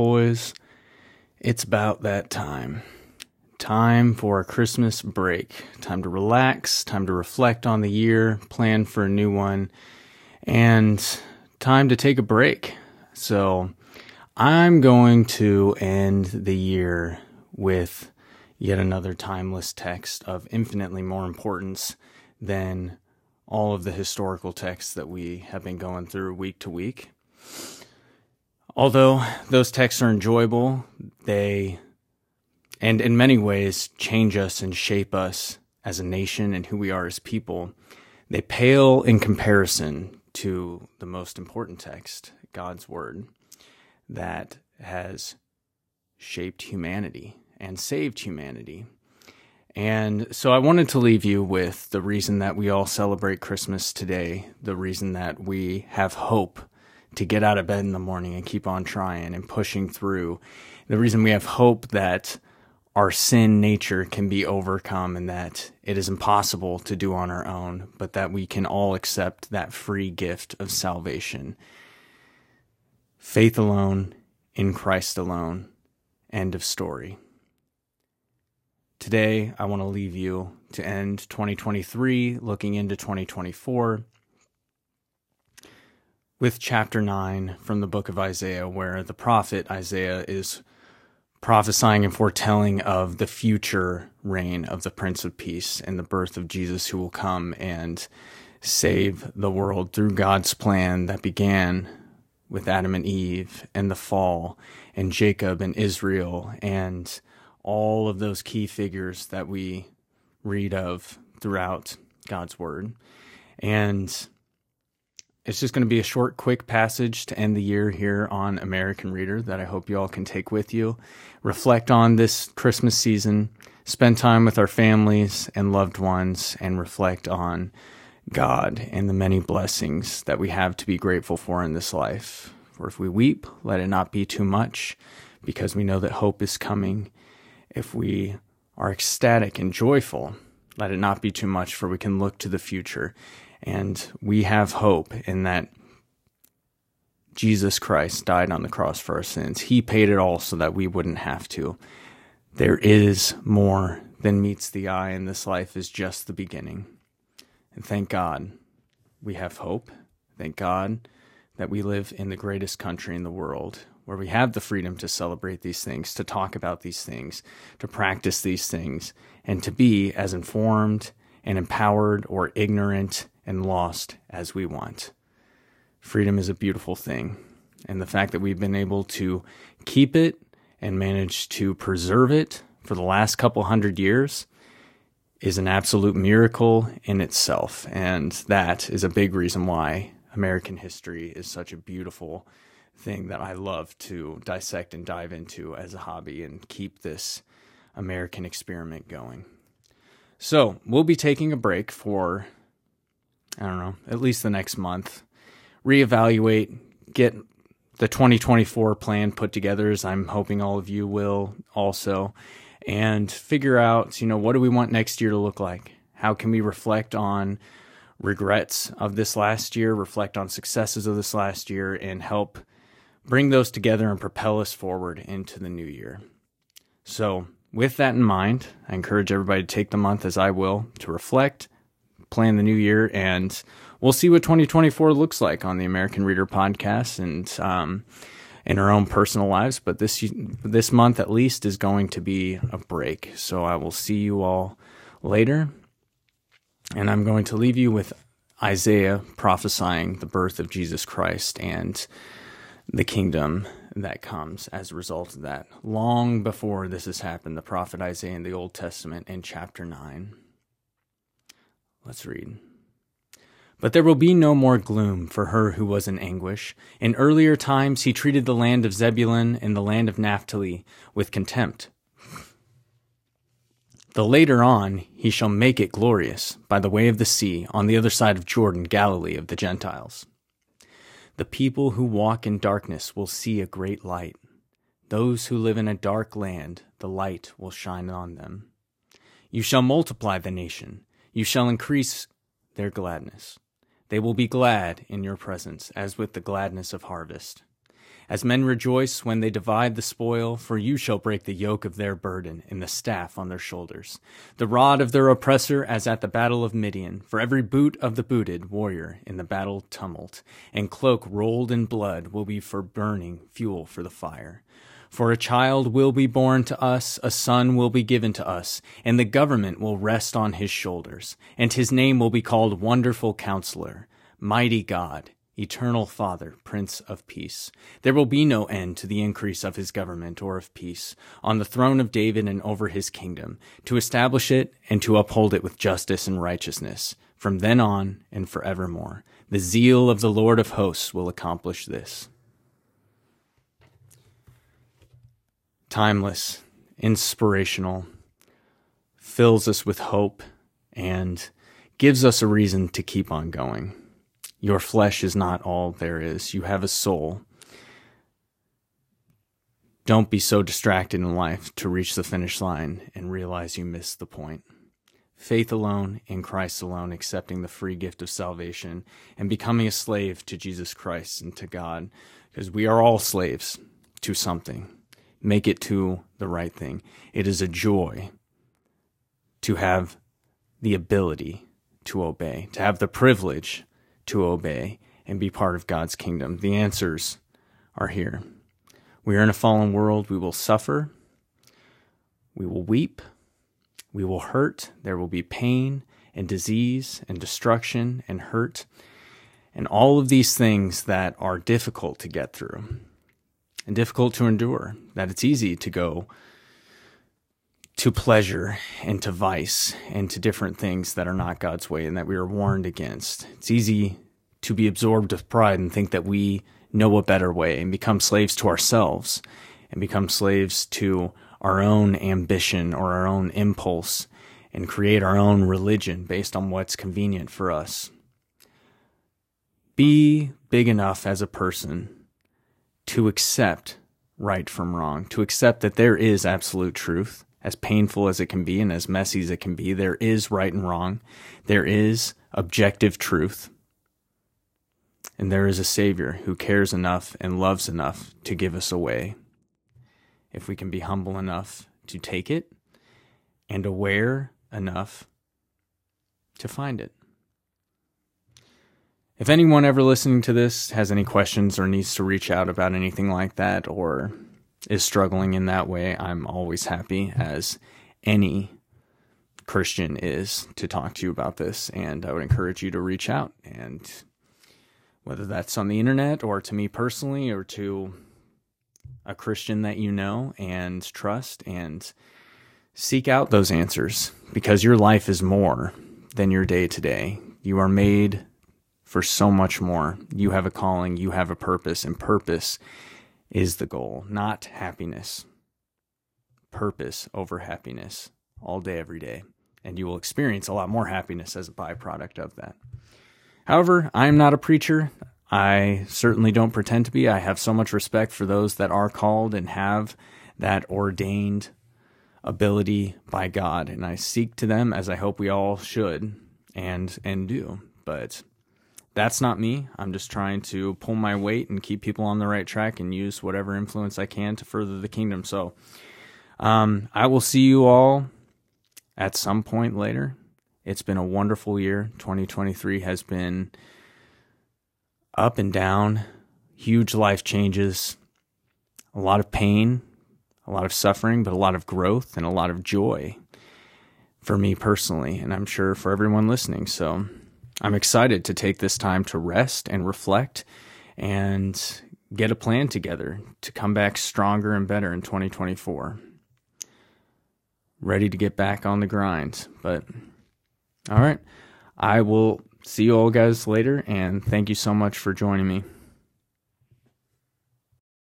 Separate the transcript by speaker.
Speaker 1: boys, it's about that time. Time for a Christmas break. Time to relax, time to reflect on the year, plan for a new one, and time to take a break. So, I'm going to end the year with yet another timeless text of infinitely more importance than all of the historical texts that we have been going through week to week. Although those texts are enjoyable, they, and in many ways, change us and shape us as a nation and who we are as people, they pale in comparison to the most important text, God's Word, that has shaped humanity and saved humanity. And so I wanted to leave you with the reason that we all celebrate Christmas today, the reason that we have hope to get out of bed in the morning and keep on trying and pushing through. The reason we have hope that our sin nature can be overcome and that it is impossible to do on our own, but that we can all accept that free gift of salvation. Faith alone, in Christ alone. End of story. Today, I want to leave you to end 2023, looking into 2024 with chapter 9 from the book of Isaiah, where the prophet Isaiah is prophesying and foretelling of the future reign of the Prince of Peace and the birth of Jesus, who will come and save the world through God's plan that began with Adam and Eve and the fall and Jacob and Israel and all of those key figures that we read of throughout God's word. And it's just going to be a short, quick passage to end the year here on American Reader that I hope you all can take with you. Reflect on this Christmas season, spend time with our families and loved ones, and reflect on God and the many blessings that we have to be grateful for in this life. For if we weep, let it not be too much, because we know that hope is coming. If we are ecstatic and joyful, let it not be too much, for we can look to the future and we have hope in that Jesus Christ died on the cross for our sins. He paid it all so that we wouldn't have to. There is more than meets the eye, and this life is just the beginning. And thank God we have hope. Thank God that we live in the greatest country in the world where we have the freedom to celebrate these things, to talk about these things, to practice these things, and to be as informed and empowered or ignorant and lost as we want. Freedom is a beautiful thing. And the fact that we've been able to keep it and manage to preserve it for the last couple hundred years is an absolute miracle in itself. And that is a big reason why American history is such a beautiful thing that I love to dissect and dive into as a hobby and keep this American experiment going. So, we'll be taking a break for I don't know, at least the next month. Reevaluate, get the 2024 plan put together, as I'm hoping all of you will also, and figure out, you know, what do we want next year to look like? How can we reflect on regrets of this last year, reflect on successes of this last year, and help bring those together and propel us forward into the new year? So, with that in mind, I encourage everybody to take the month as I will to reflect plan the new year, and we'll see what 2024 looks like on the American Reader podcast and um, in our own personal lives. But this this month at least is going to be a break. So I will see you all later, and I'm going to leave you with Isaiah prophesying the birth of Jesus Christ and the kingdom that comes as a result of that. Long before this has happened, the prophet Isaiah in the Old Testament in chapter 9. Let's read. But there will be no more gloom for her who was in anguish. In earlier times, he treated the land of Zebulun and the land of Naphtali with contempt. The later on, he shall make it glorious by the way of the sea, on the other side of Jordan, Galilee of the Gentiles. The people who walk in darkness will see a great light. Those who live in a dark land, the light will shine on them. You shall multiply the nation you shall increase their gladness. They will be glad in your presence, as with the gladness of harvest. As men rejoice when they divide the spoil, for you shall break the yoke of their burden and the staff on their shoulders. The rod of their oppressor as at the battle of Midian, for every boot of the booted warrior in the battle tumult, and cloak rolled in blood will be for burning fuel for the fire. For a child will be born to us, a son will be given to us, and the government will rest on his shoulders, and his name will be called Wonderful Counselor, Mighty God, Eternal Father, Prince of Peace. There will be no end to the increase of his government or of peace on the throne of David and over his kingdom, to establish it and to uphold it with justice and righteousness, from then on and forevermore. The zeal of the Lord of hosts will accomplish this. timeless, inspirational, fills us with hope, and gives us a reason to keep on going. Your flesh is not all there is. You have a soul. Don't be so distracted in life to reach the finish line and realize you missed the point. Faith alone, in Christ alone, accepting the free gift of salvation and becoming a slave to Jesus Christ and to God, because we are all slaves to something make it to the right thing. It is a joy to have the ability to obey, to have the privilege to obey and be part of God's kingdom. The answers are here. We are in a fallen world. We will suffer. We will weep. We will hurt. There will be pain and disease and destruction and hurt and all of these things that are difficult to get through and difficult to endure, that it's easy to go to pleasure and to vice and to different things that are not God's way and that we are warned against. It's easy to be absorbed with pride and think that we know a better way and become slaves to ourselves and become slaves to our own ambition or our own impulse and create our own religion based on what's convenient for us. Be big enough as a person to accept right from wrong, to accept that there is absolute truth, as painful as it can be and as messy as it can be. There is right and wrong. There is objective truth. And there is a Savior who cares enough and loves enough to give us away. If we can be humble enough to take it and aware enough to find it. If anyone ever listening to this has any questions or needs to reach out about anything like that or is struggling in that way, I'm always happy as any Christian is to talk to you about this. And I would encourage you to reach out and whether that's on the internet or to me personally or to a Christian that you know and trust and seek out those answers because your life is more than your day to day. You are made for so much more. You have a calling, you have a purpose, and purpose is the goal, not happiness. Purpose over happiness all day, every day. And you will experience a lot more happiness as a byproduct of that. However, I am not a preacher. I certainly don't pretend to be. I have so much respect for those that are called and have that ordained ability by God, and I seek to them as I hope we all should and and do. But that's not me. I'm just trying to pull my weight and keep people on the right track and use whatever influence I can to further the kingdom. So um, I will see you all at some point later. It's been a wonderful year. 2023 has been up and down, huge life changes, a lot of pain, a lot of suffering, but a lot of growth and a lot of joy for me personally, and I'm sure for everyone listening. So, I'm excited to take this time to rest and reflect and get a plan together to come back stronger and better in 2024. Ready to get back on the grind. But all right, I will see you all guys later and thank you so much for joining me.